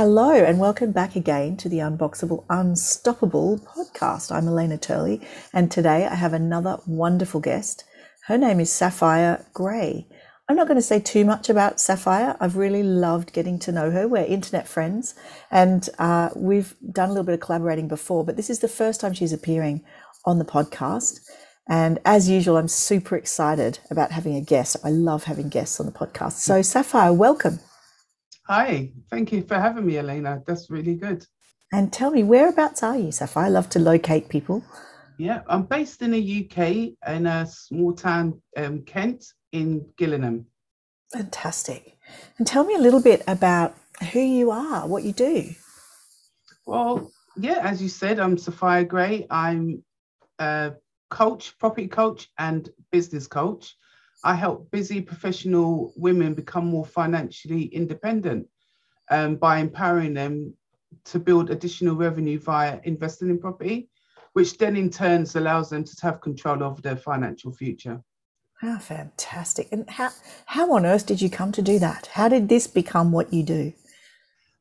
Hello, and welcome back again to the Unboxable Unstoppable podcast. I'm Elena Turley, and today I have another wonderful guest. Her name is Sapphire Gray. I'm not going to say too much about Sapphire. I've really loved getting to know her. We're internet friends, and uh, we've done a little bit of collaborating before, but this is the first time she's appearing on the podcast. And as usual, I'm super excited about having a guest. I love having guests on the podcast. So, Sapphire, welcome. Hi, thank you for having me, Elena. That's really good. And tell me, whereabouts are you, Sapphire? I love to locate people. Yeah, I'm based in the UK in a small town, um, Kent, in Gillingham. Fantastic. And tell me a little bit about who you are, what you do. Well, yeah, as you said, I'm Sapphire Gray. I'm a coach, property coach, and business coach. I help busy professional women become more financially independent um, by empowering them to build additional revenue via investing in property, which then in turns allows them to have control of their financial future. How fantastic. And how, how on earth did you come to do that? How did this become what you do?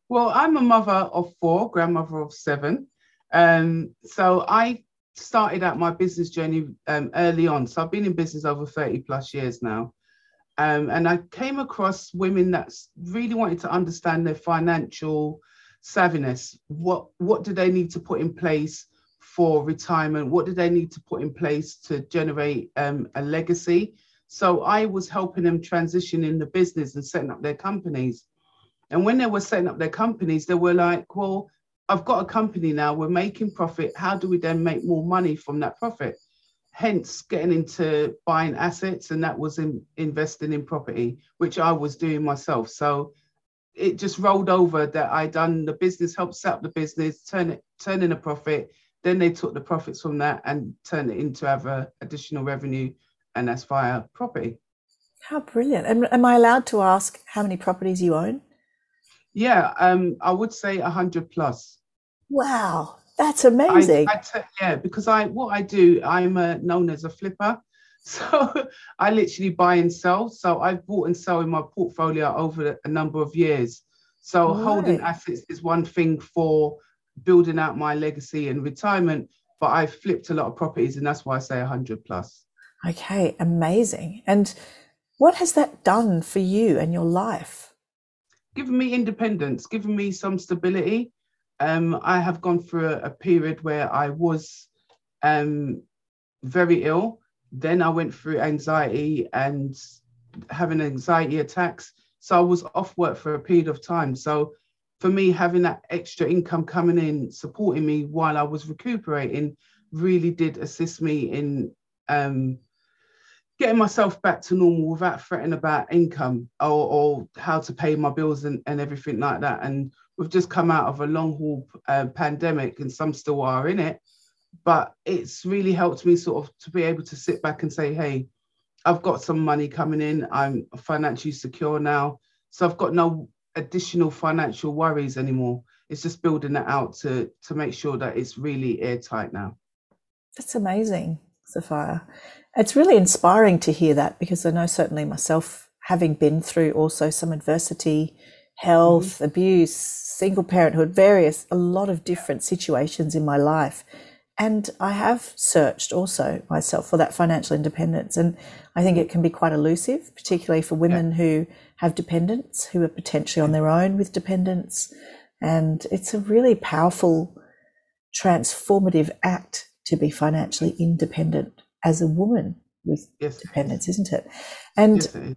Well, I'm a mother of four, grandmother of seven. Um, so I started out my business journey um, early on. So I've been in business over 30 plus years now. Um, and I came across women that really wanted to understand their financial savviness. What, what do they need to put in place for retirement? What do they need to put in place to generate um, a legacy? So I was helping them transition in the business and setting up their companies. And when they were setting up their companies, they were like, well, I've got a company now, we're making profit. How do we then make more money from that profit? Hence, getting into buying assets, and that was in investing in property, which I was doing myself. So it just rolled over that I done the business, helped set up the business, turn it, turn in a profit. Then they took the profits from that and turned it into other additional revenue, and that's via property. How brilliant! And am I allowed to ask how many properties you own? Yeah, um, I would say a hundred plus. Wow, that's amazing. I, I yeah, because I what I do, I'm uh, known as a flipper. So I literally buy and sell. So I've bought and sold in my portfolio over a number of years. So right. holding assets is one thing for building out my legacy and retirement, but I've flipped a lot of properties, and that's why I say 100 plus. Okay, amazing. And what has that done for you and your life? Given me independence, given me some stability. Um, I have gone through a, a period where I was um, very ill. Then I went through anxiety and having anxiety attacks. So I was off work for a period of time. So for me, having that extra income coming in, supporting me while I was recuperating, really did assist me in um, getting myself back to normal without fretting about income or, or how to pay my bills and, and everything like that. And we've just come out of a long haul uh, pandemic and some still are in it but it's really helped me sort of to be able to sit back and say hey i've got some money coming in. I'm financially secure now. So i've got no additional financial worries anymore. It's just building that out to to make sure that it's really airtight now. That's amazing sapphire it's really inspiring to hear that because i know certainly myself having been through also some adversity health mm-hmm. abuse single parenthood, various, a lot of different situations in my life. And I have searched also myself for that financial independence. And I think it can be quite elusive, particularly for women yeah. who have dependents, who are potentially on their own with dependents. And it's a really powerful, transformative act to be financially independent as a woman with yes. dependents, isn't it? And yes,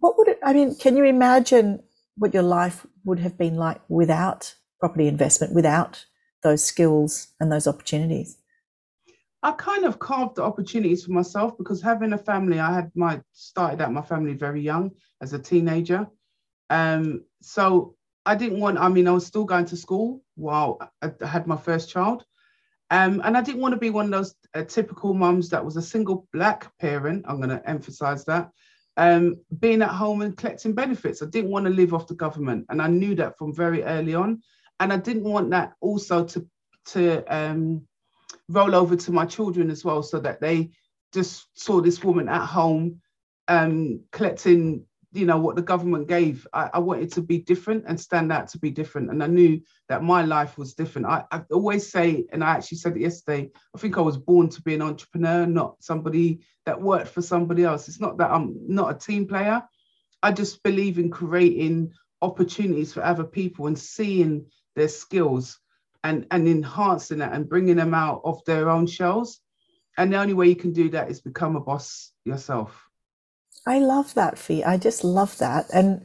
what would it, I mean, can you imagine what your life would have been like without property investment, without those skills and those opportunities? I kind of carved the opportunities for myself because having a family, I had my started out my family very young as a teenager. Um, so I didn't want, I mean, I was still going to school while I had my first child. Um, and I didn't want to be one of those uh, typical mums that was a single black parent. I'm going to emphasize that um, being at home and collecting benefits. I didn't want to live off the government, and I knew that from very early on. And I didn't want that also to to um, roll over to my children as well, so that they just saw this woman at home um, collecting you know what the government gave I, I, wanted to be different and stand out to be different. And i knew that my life was different. I, I always say and i actually said it yesterday i think i was born to be an entrepreneur not somebody that worked for somebody else. It's not that i'm not a team player. I just believe in creating opportunities for other people and seeing their skills and and enhancing that and bringing them out of their own shells. And the only way you can do that is become a boss yourself I love that feat. I just love that. And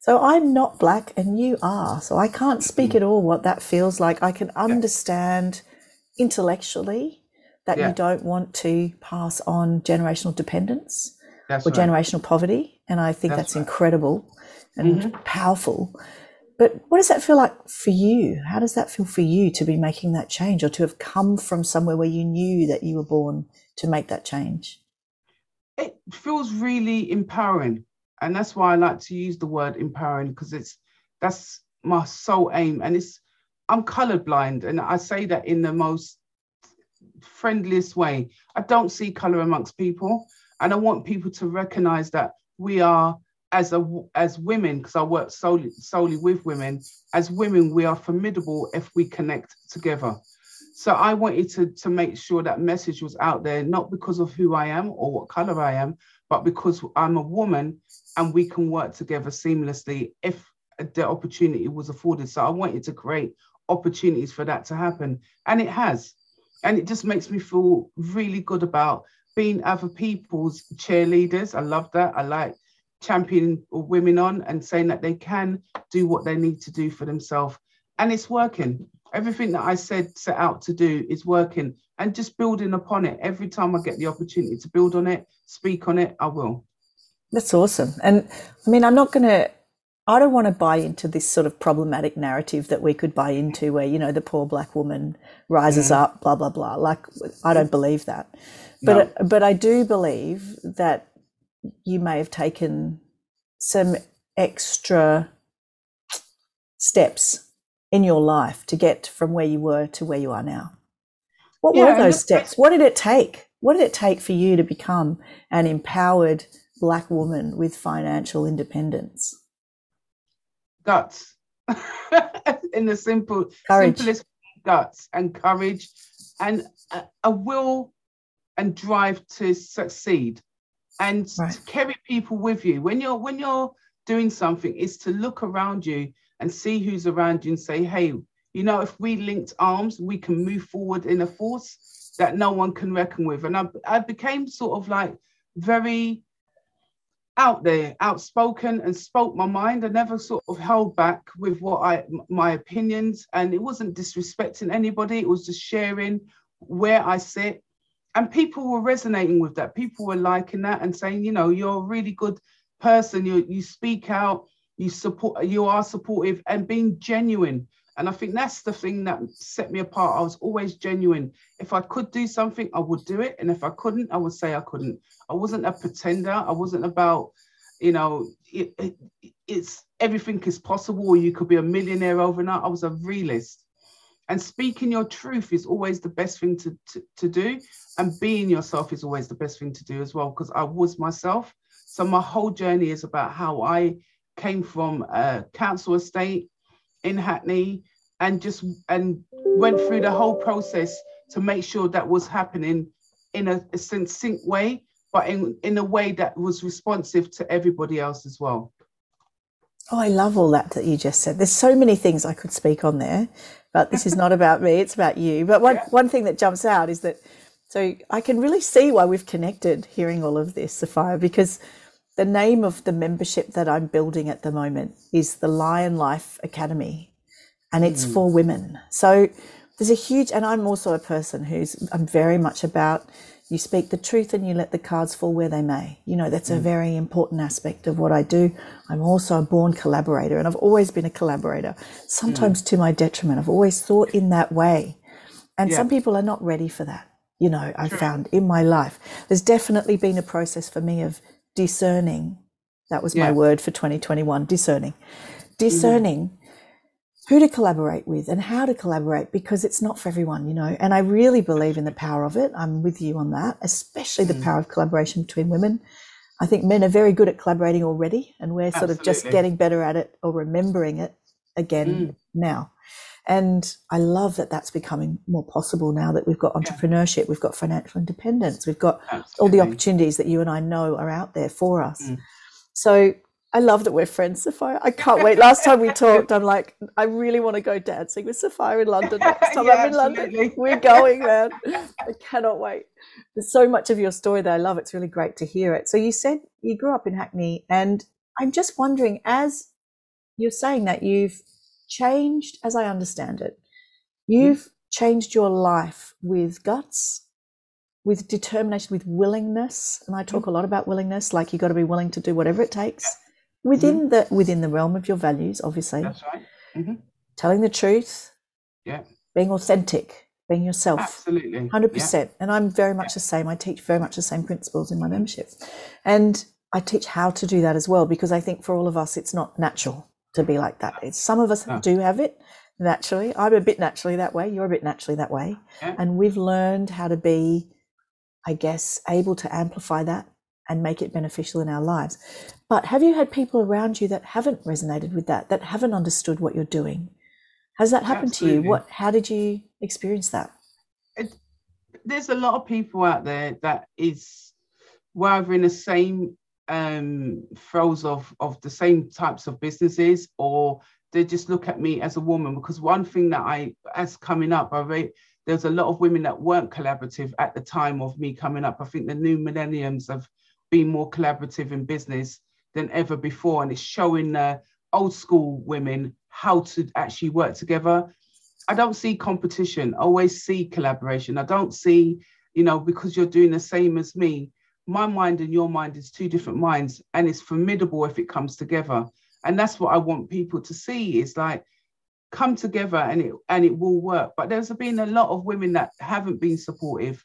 so I'm not black and you are. So I can't speak mm. at all what that feels like. I can understand yeah. intellectually that yeah. you don't want to pass on generational dependence that's or right. generational poverty. And I think that's, that's right. incredible and mm-hmm. powerful. But what does that feel like for you? How does that feel for you to be making that change or to have come from somewhere where you knew that you were born to make that change? It feels really empowering. And that's why I like to use the word empowering because it's that's my sole aim. And it's I'm colorblind, and I say that in the most friendliest way. I don't see color amongst people, and I want people to recognize that we are as a as women because I work solely solely with women. As women, we are formidable if we connect together. So I wanted to, to make sure that message was out there, not because of who I am or what color I am, but because I'm a woman and we can work together seamlessly if the opportunity was afforded. So I wanted to create opportunities for that to happen. And it has. And it just makes me feel really good about being other people's cheerleaders. I love that. I like championing women on and saying that they can do what they need to do for themselves. And it's working everything that I said set out to do is working and just building upon it. Every time I get the opportunity to build on it, speak on it, I will. That's awesome. And I mean, I'm not going to, I don't want to buy into this sort of problematic narrative that we could buy into where, you know, the poor black woman rises mm. up, blah, blah, blah. Like, I don't believe that. But, no. but I do believe that you may have taken some extra steps in your life to get from where you were to where you are now? What yeah, were those steps? What did it take? What did it take for you to become an empowered black woman with financial independence? Guts. in the simple, courage. simplest guts and courage and a, a will and drive to succeed and right. to carry people with you when you're when you're doing something is to look around you and see who's around you and say, hey, you know, if we linked arms, we can move forward in a force that no one can reckon with. And I, I became sort of like very out there, outspoken, and spoke my mind. I never sort of held back with what I my opinions, and it wasn't disrespecting anybody. It was just sharing where I sit, and people were resonating with that. People were liking that and saying, you know, you're a really good person. You you speak out you support you are supportive and being genuine. And i think that's the thing that set me apart. I was always genuine. If i could do something i would do it. And if i couldn't i would say i couldn't. I wasn't a pretender. I wasn't about you know it, it, it's everything is possible. You could be a millionaire overnight. I was a realist. And speaking your truth is always the best thing to, to, to do. And being yourself is always the best thing to do as well because i was myself. So my whole journey is about how i came from a council estate in Hackney and just and went through the whole process to make sure that was happening in a, a succinct way, but in, in a way that was responsive to everybody else as well. Oh, I love all that that you just said. There's so many things I could speak on there, but this is not about me, it's about you. But one, yeah. one thing that jumps out is that so I can really see why we've connected hearing all of this, Sophia, because the name of the membership that I'm building at the moment is the Lion Life Academy, and it's mm. for women. So there's a huge, and I'm also a person who's, I'm very much about you speak the truth and you let the cards fall where they may. You know, that's mm. a very important aspect of what I do. I'm also a born collaborator, and I've always been a collaborator, sometimes mm. to my detriment. I've always thought in that way. And yeah. some people are not ready for that. You know, I've found in my life. There's definitely been a process for me of discerning. That was my word for 2021 discerning. Discerning mm-hmm. who to collaborate with and how to collaborate because it's not for everyone, you know. And I really believe in the power of it. I'm with you on that, especially the mm. power of collaboration between women. I think men are very good at collaborating already, and we're sort of just getting better at it or remembering it again Mm. now. And I love that that's becoming more possible now that we've got Yeah. entrepreneurship, we've got financial independence, we've got all the opportunities that you and I know are out there for us. Mm. So I love that we're friends, Sophia. I can't wait. Last time we talked, I'm like, I really want to go dancing with Sophia in London next time Yeah, I'm in London. We're going, man. I cannot wait. There's so much of your story that I love. It's really great to hear it. So you said you grew up in Hackney, and I'm just wondering, as you're saying that you've changed, as I understand it, mm-hmm. you've changed your life with guts, with determination, with willingness. And I talk mm-hmm. a lot about willingness, like you've got to be willing to do whatever it takes mm-hmm. within the within the realm of your values, obviously. That's right. Telling the truth, Yeah, being authentic, being yourself. absolutely. Hundred Yeah. percent, and I'm very much the same. I teach very much the same principles in my membership, and I teach how to do that as well because I think for all of us, it's not natural to be like that. It's, some of us No. do have it naturally. I'm a bit naturally that way. You're a bit naturally that way, and we've learned how to be, I guess, able to amplify that and make it beneficial in our lives. But have you had people around you that haven't resonated with that, that haven't understood what you're doing? Has that happened to you? What? How did you experience that? there's a lot of people out there that is whether in the same um throes of of the same types of businesses or they just look at me as a woman because one thing that I as coming up I rate there's a lot of women that weren't collaborative at the time of me coming up. I think the new millenniums have been more collaborative in business than ever before, and it's showing the old school women how to actually work together. I don't see competition. I always see collaboration. I don't see, you know, because you're doing the same as me. My mind and your mind is two different minds, and it's formidable if it comes together. And that's what I want people to see. Is like come together and it and it will work. But there's been a lot of women that haven't been supportive,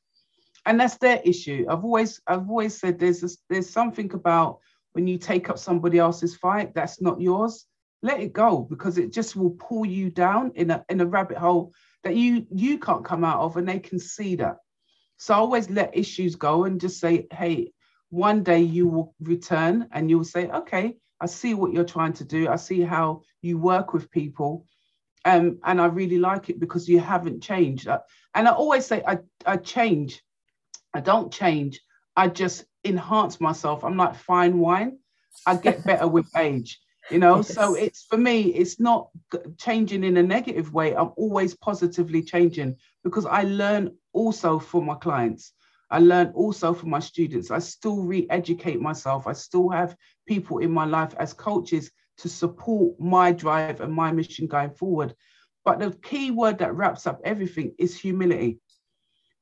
and that's their issue. I've always I've always said there's there's something about when you take up somebody else's fight that's not yours. Let it go because it just will pull you down in a in a rabbit hole that you you can't come out of, and they can see that. So I always let issues go and just say, hey, one day you will return and you'll say, okay, I see what you're trying to do. I see how you work with people. Um, and I really like it because you haven't changed. Uh, And I always say I, I change. I don't change. I just enhance myself. I'm like fine wine. I get better with age, you know. So it's for me, it's not changing in a negative way. I'm always positively changing because I learn also from my clients. I learn also from my students. I still re-educate myself. I still have people in my life as coaches to support my drive and my mission going forward. But the key word that wraps up everything is humility.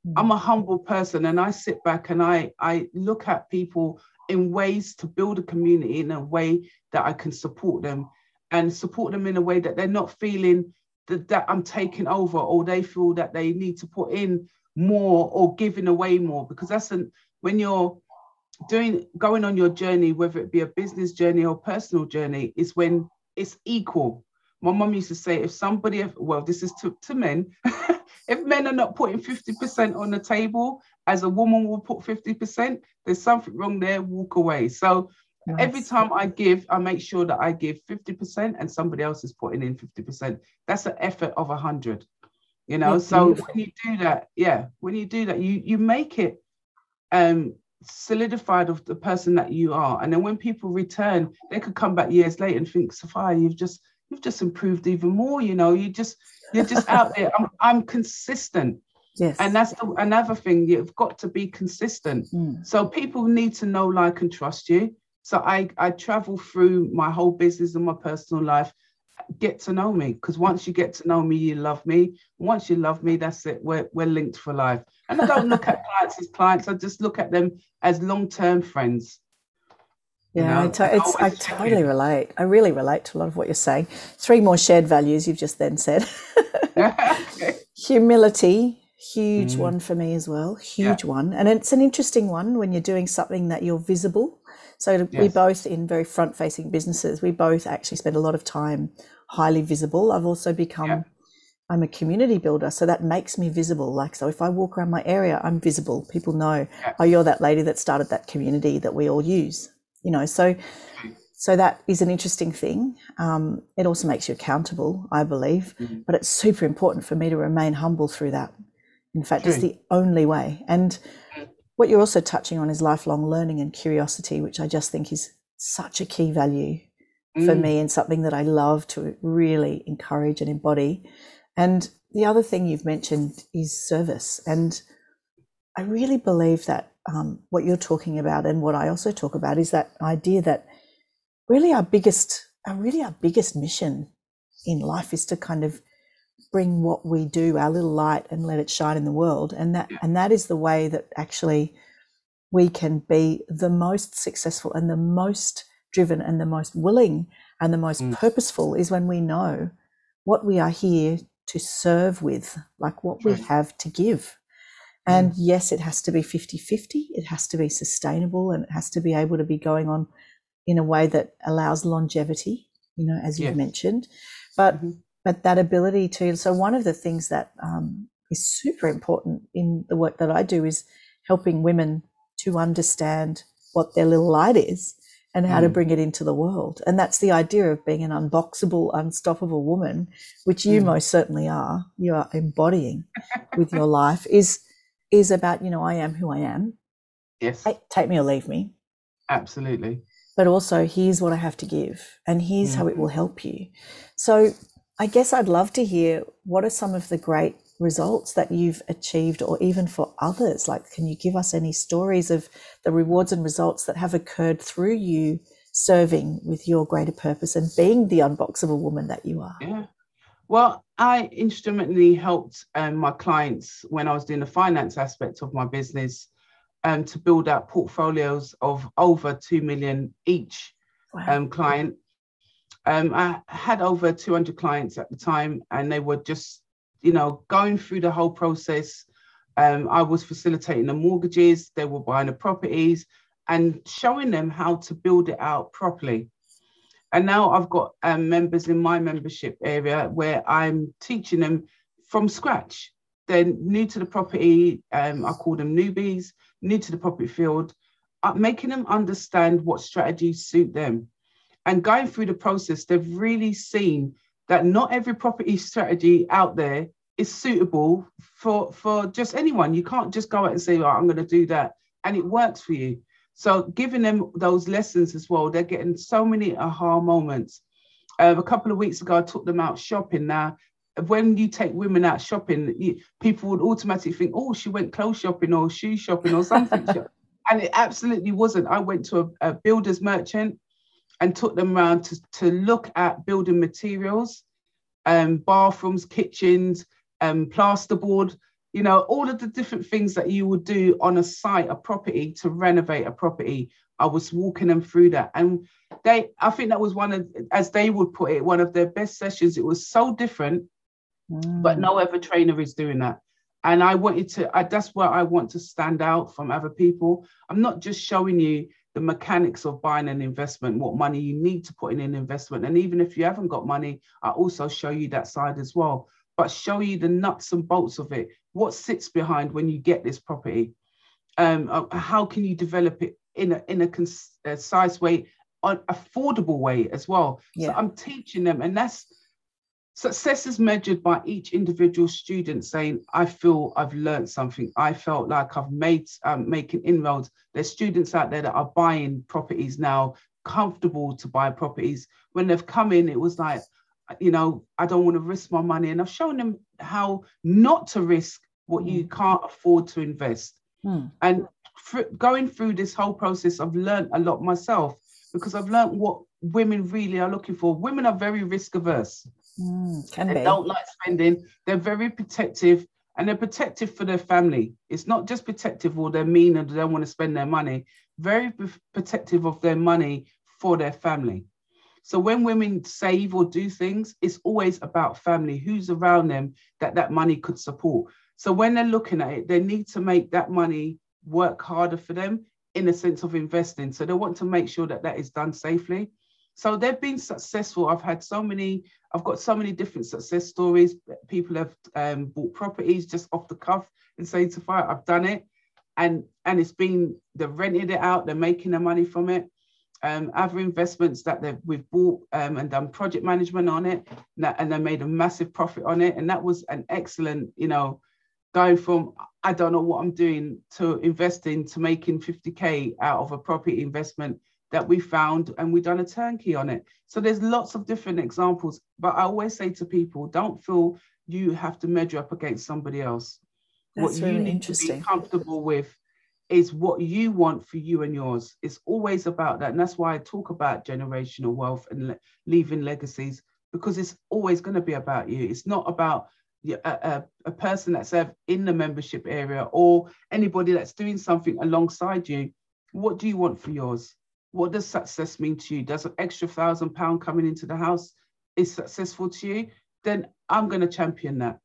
Mm. I'm a humble person and I sit back and I, I look at people in ways to build a community in a way that I can support them and support them in a way that they're not feeling that, that I'm taking over or they feel that they need to put in more or giving away more because that's an, when you're doing going on your journey, whether it be a business journey or personal journey, is when it's equal. My mom used to say, if somebody, well, this is to, to men, if men are not putting 50% on the table, as a woman will put 50%, there's something wrong there, walk away. So every time I give, I make sure that I give 50% and somebody else is putting in 50%. That's an effort of 100. You know, That's so beautiful. when you do that, yeah, when you do that, you you make it um solidified of the person that you are. And then when people return, they could come back years later and think, Sophia, you've just you've just improved even more, you know, you just you're just out there. I'm I'm consistent. Yes. And that's the, another thing, you've got to be consistent. Mm. So people need to know, like, and trust you. So I, I travel through my whole business and my personal life. Get to know me because once you get to know me, you love me. Once you love me, that's it. We're, we're linked for life. And I don't look at clients as clients. I just look at them as long-term friends. You Yeah, I, to- it's, I totally relate. I really relate to a lot of what you're saying. Three more shared values you've just then said. Humility, huge Mm. one for me as well. Huge one. And it's an interesting one when you're doing something that you're visible. So we both in very front facing businesses, we both actually spend a lot of time highly visible. I've also become Yeah. I'm a community builder, so that makes me visible. Like, so if I walk around my area, I'm visible. People know, yeah. oh, you're that lady that started that community that we all use. You know, so so that is an interesting thing. Um, it also makes you accountable, I believe, mm-hmm. but it's super important for me to remain humble through that. In fact, True. it's the only way. And what you're also touching on is lifelong learning and curiosity, which I just think is such a key value for mm. me and something that I love to really encourage and embody. And the other thing you've mentioned is service. And I really believe that um, what you're talking about and what I also talk about is that idea that really our biggest, our really our biggest mission in life is to kind of bring what we do, our little light, and let it shine in the world. And that and that is the way that actually we can be the most successful and the most driven and the most willing and the most mm. purposeful is when we know what we are here to serve with, like what we have to give. And mm. yes, it has to be 50 50, it has to be sustainable, and it has to be able to be going on in a way that allows longevity, you know, as you've yes. mentioned. But mm-hmm. but that ability to so one of the things that um, is super important in the work that I do is helping women to understand what their little light is and how mm. to bring it into the world. And that's the idea of being an unboxable, unstoppable woman, which you mm. most certainly are. You are embodying with your life is is about, you know, I am who I am. Yes. Take me or leave me. Absolutely. But also here's what I have to give and here's how it mm-hmm. will help you. So I guess I'd love to hear what are some of the great results that you've achieved or even for others like can you give us any stories of the rewards and results that have occurred through you serving with your greater purpose and being the unboxable woman that you are yeah well i instrumentally helped um, my clients when i was doing the finance aspect of my business um, to build out portfolios of over 2 million each wow. um, client um, I had over 200 clients at the time, and they were just you know, going through the whole process. Um, I was facilitating the mortgages, they were buying the properties and showing them how to build it out properly. And now I've got um, members in my membership area where I'm teaching them from scratch. They're new to the property, um, I call them newbies, new to the property field, uh, making them understand what strategies suit them. And going through the process, they've really seen that not every property strategy out there is suitable for for just anyone. You can't just go out and say, oh, I'm going to do that, and it works for you. So giving them those lessons as well, they're getting so many aha moments. Uh, a couple of weeks ago, I took them out shopping. Now, when you take women out shopping, you, people would automatically think, oh, she went clothes shopping or shoe shopping or something. and it absolutely wasn't. I went to a, a builder's merchant and took them around to, to look at building materials, um, bathrooms, kitchens, um, plasterboard, you know, all of the different things that you would do on a site, a property to renovate a property. I was walking them through that. And they, I think that was one of, as they would put it, one of their best sessions. It was so different, mm. but no other trainer is doing that. And I wanted to, I, that's where I want to stand out from other people. I'm not just showing you the mechanics of buying an investment, what money you need to put in an investment. And even if you haven't got money, I also show you that side as well, but show you the nuts and bolts of it. What sits behind when you get this property? Um, uh, how can you develop it in a, in a concise way, an affordable way as well? Yeah. So I'm teaching them, and that's Success is measured by each individual student saying, I feel I've learned something. I felt like I've made um, making inroads. There's students out there that are buying properties now, comfortable to buy properties. When they've come in, it was like, you know, I don't want to risk my money. And I've shown them how not to risk what mm. you can't afford to invest. Mm. And going through this whole process, I've learned a lot myself because I've learned what women really are looking for. Women are very risk averse. Mm, can they be. don't like spending. They're very protective and they're protective for their family. It's not just protective or they're mean and they don't want to spend their money. Very protective of their money for their family. So when women save or do things, it's always about family, who's around them that that money could support. So when they're looking at it, they need to make that money work harder for them in a sense of investing. So they want to make sure that that is done safely. So they've been successful. I've had so many, I've got so many different success stories. People have um, bought properties just off the cuff and saying to fire, I've done it. And and it's been they've rented it out, they're making the money from it. Um, other investments that they've we've bought um, and done project management on it, and, that, and they made a massive profit on it. And that was an excellent, you know, going from I don't know what I'm doing to investing to making 50k out of a property investment that we found and we done a turnkey on it. So there's lots of different examples, but I always say to people, don't feel you have to measure up against somebody else. That's what really you need to be comfortable with is what you want for you and yours. It's always about that. And that's why I talk about generational wealth and le- leaving legacies, because it's always going to be about you. It's not about a, a, a person that's in the membership area or anybody that's doing something alongside you. What do you want for yours? what does success mean to you? Does an extra thousand pound coming into the house is successful to you? Then I'm going to champion that.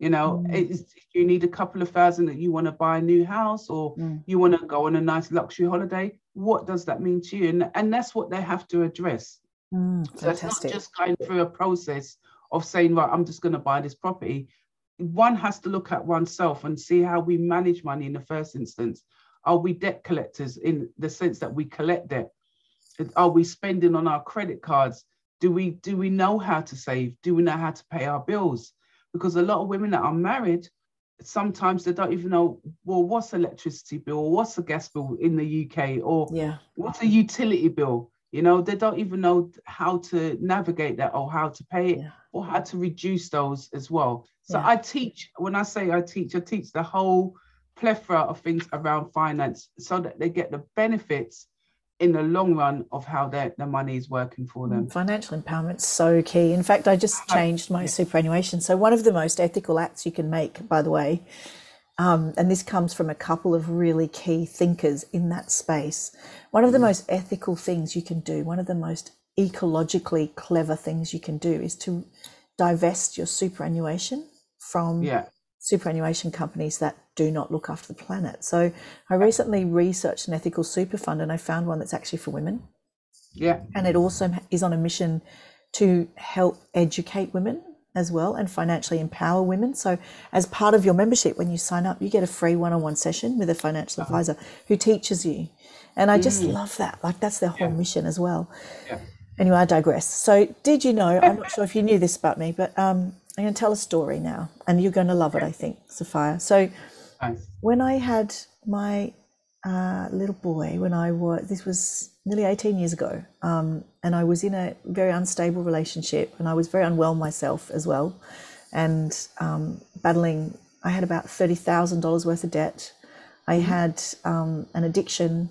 You know, mm. you need a couple of thousand that you want to buy a new house or mm. you want to go on a nice luxury holiday. What does that mean to you? And, and that's what they have to address. Mm, so it's not just going through a process of saying, right, I'm just going to buy this property. One has to look at oneself and see how we manage money in the first instance. Are we debt collectors in the sense that we collect debt? Are we spending on our credit cards? Do we do we know how to save? Do we know how to pay our bills? Because a lot of women that are married, sometimes they don't even know, well, what's electricity bill or what's a gas bill in the UK or yeah. what's a utility bill? You know, they don't even know how to navigate that or how to pay it yeah. or how to reduce those as well. So yeah. I teach, when I say I teach, I teach the whole plethora of things around finance so that they get the benefits in the long run of how their, their money is working for them. Financial empowerment's so key. In fact, I just changed my superannuation. So one of the most ethical acts you can make, by the way, um, and this comes from a couple of really key thinkers in that space. One of the mm. most ethical things you can do, one of the most ecologically clever things you can do is to divest your superannuation from yeah superannuation companies that do not look after the planet. So I recently researched an ethical super fund and I found one that's actually for women. Yeah. And it also is on a mission to help educate women as well and financially empower women. So as part of your membership, when you sign up, you get a free one-on-one session with a financial uh-huh. advisor who teaches you. And I just mm. love that. Like that's their whole yeah. mission as well. Yeah. Anyway, I digress. So did you know, I'm not sure if you knew this about me, but um, I'm going to tell a story now, and you're going to love it, I think, Sophia. So, nice. when I had my uh, little boy, when I was, this was nearly 18 years ago, um, and I was in a very unstable relationship, and I was very unwell myself as well, and um, battling. I had about $30,000 worth of debt. I mm-hmm. had um, an addiction.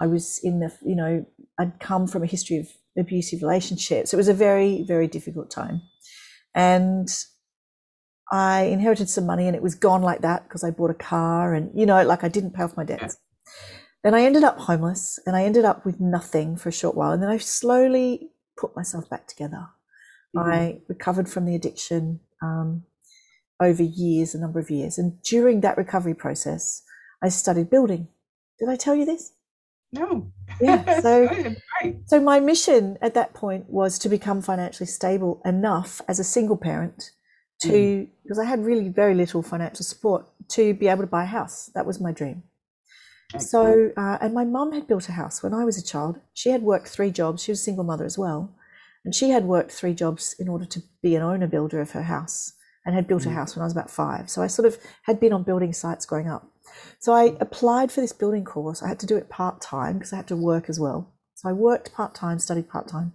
I was in the, you know, I'd come from a history of abusive relationships. It was a very, very difficult time. And I inherited some money and it was gone like that because I bought a car and, you know, like I didn't pay off my debts. Then I ended up homeless and I ended up with nothing for a short while. And then I slowly put myself back together. Mm-hmm. I recovered from the addiction um, over years, a number of years. And during that recovery process, I studied building. Did I tell you this? No. Yeah. So, so my mission at that point was to become financially stable enough as a single parent to, mm. because I had really very little financial support to be able to buy a house. That was my dream. So, uh, and my mum had built a house when I was a child. She had worked three jobs. She was a single mother as well. And she had worked three jobs in order to be an owner builder of her house and had built mm. a house when I was about five. So I sort of had been on building sites growing up. So I applied for this building course. I had to do it part time because I had to work as well. So I worked part time, studied part time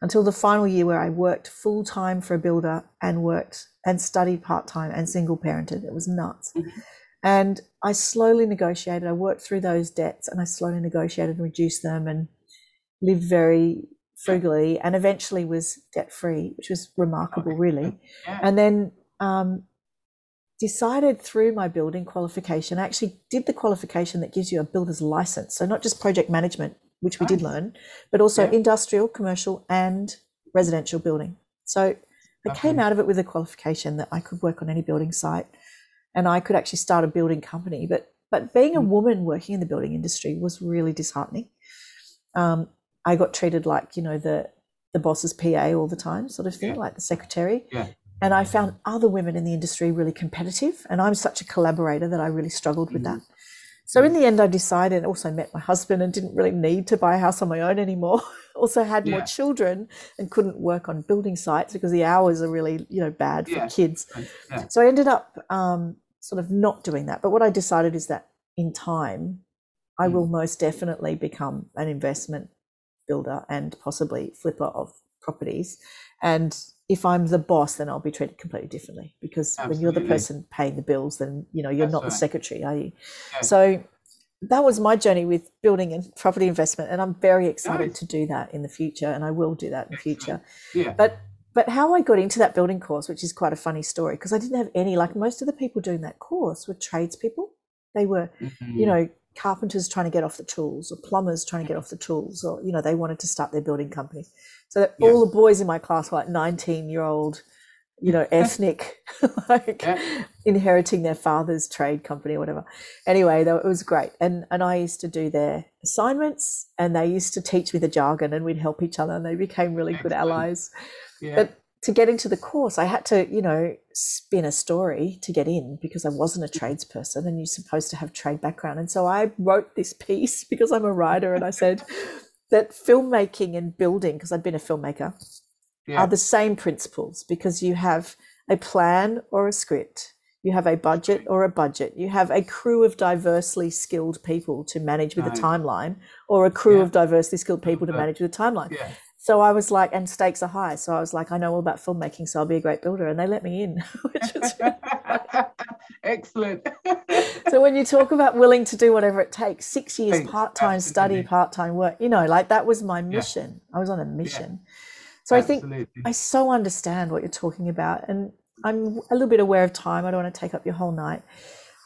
until the final year where I worked full time for a builder and worked and studied part time and single parented. It was nuts. Mm-hmm. And I slowly negotiated. I worked through those debts and I slowly negotiated and reduced them and lived very frugally and eventually was debt free, which was remarkable, really. Yeah. And then um, decided through my building qualification, I actually did the qualification that gives you a builder's license. So not just project management, which we did learn, but also yeah. industrial, commercial, and residential building. So I okay. came out of it with a qualification that I could work on any building site and I could actually start a building company. But but being a mm. woman working in the building industry was really disheartening. Um, I got treated like, you know, the the boss's PA all the time, sort of thing, Yeah. like the secretary. Yeah. And I found other women in the industry really competitive. And I'm such a collaborator that I really struggled with Mm-hmm. that. So in the end, I decided, also met my husband and didn't really need to buy a house on my own anymore. also had more children and couldn't work on building sites because the hours are really, you know, bad for kids. Yeah. So I ended up um, sort of not doing that. But what I decided is that in time, I Mm. will most definitely become an investment builder and possibly flipper of properties. And if I'm the boss, then I'll be treated completely differently because when you're the person paying the bills, then you know you're That's not the secretary, are you? Yeah. So that was my journey with building and property investment, and I'm very excited Nice. to do that in the future, and I will do that in the future. Yeah. But but how I got into that building course, which is quite a funny story, because I didn't have any like most of the people doing that course were tradespeople. They were, you Mhm. know, carpenters trying to get off the tools or plumbers trying to get off the tools, or you know, they wanted to start their building company. So that Yeah. all the boys in my class were like 19 year old, you know, ethnic, like Yeah. inheriting their father's trade company or whatever. Anyway, though it was great, and and I used to do their assignments, and they used to teach me the jargon, and we'd help each other, and they became really good allies. Yeah. But to get into the course, I had to, you know, spin a story to get in because I wasn't a mm-hmm. tradesperson and you're supposed to have trade background. And so I wrote this piece because I'm a writer and I said that filmmaking and building, because I'd been a filmmaker, yeah. are the same principles because you have a plan or a script, you have a budget or a budget, you have a crew of diversely skilled people to manage with a timeline, or a crew Yeah. of diversely skilled people to manage with a timeline. yeah. So I was like, and stakes are high. So I was like, I know all about filmmaking, so I'll be a great builder. And they let me in, which was Excellent. so when you talk about willing to do whatever it takes, six years part time study, part time work, you know, like that was my mission. I was on a mission. So I think I so understand what you're talking about. And I'm a little bit aware of time. I don't want to take up your whole night.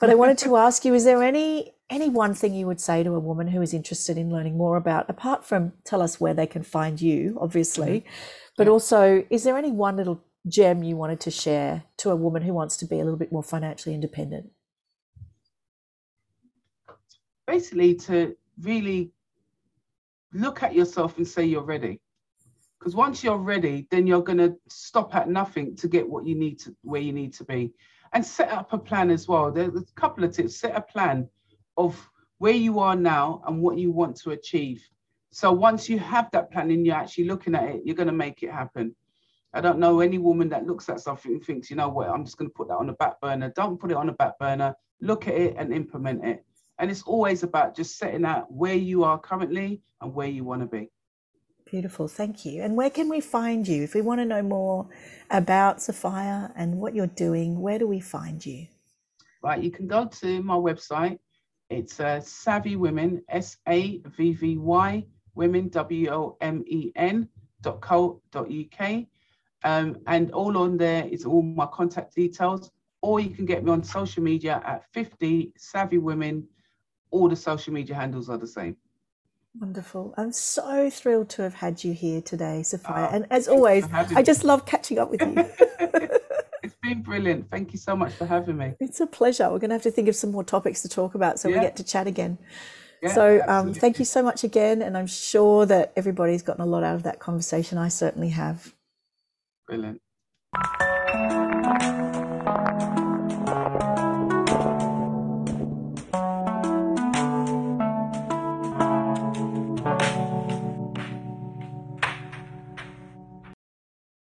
But I wanted to ask you, is there any any one thing you would say to a woman who is interested in learning more about, apart from tell us where they can find you, obviously, mm-hmm. but Yeah. also is there any one little gem you wanted to share to a woman who wants to be a little bit more financially independent? basically to really look at yourself and say you're ready. Because once you're ready then you're going to stop at nothing to get what you need to where you need to be. And set up a plan as well. There's a couple of tips. Set a plan of where you are now and what you want to achieve so once you have that plan and you're actually looking at it you're going to make it happen I don't know any woman that looks at something and thinks, you know what, I'm just going to put that on the back burner. Don't put it on the back burner. Look at it and implement it. And it's always about just setting out where you are currently and where you want to be. Beautiful, thank you. And where can we find you? If we want to know more about Sophia and what you're doing, where do we find you? Right, you can go to my website. It's uh, Savvy Women, S A V V Y Women, W O M E N dot co dot uk. Um, and all on there is all my contact details, or you can get me on social media at 50 Savvy Women. All the social media handles are the same. Wonderful. I'm so thrilled to have had you here today, Sophia. Oh, and as always, I just love catching up with you. been brilliant. Thank you so much for having me. it's a pleasure. We're going to have to think of some more topics to talk about so we get to chat again. Yeah, so um, thank you so much again. And I'm sure that everybody's gotten a lot out of that conversation. I certainly have. Brilliant.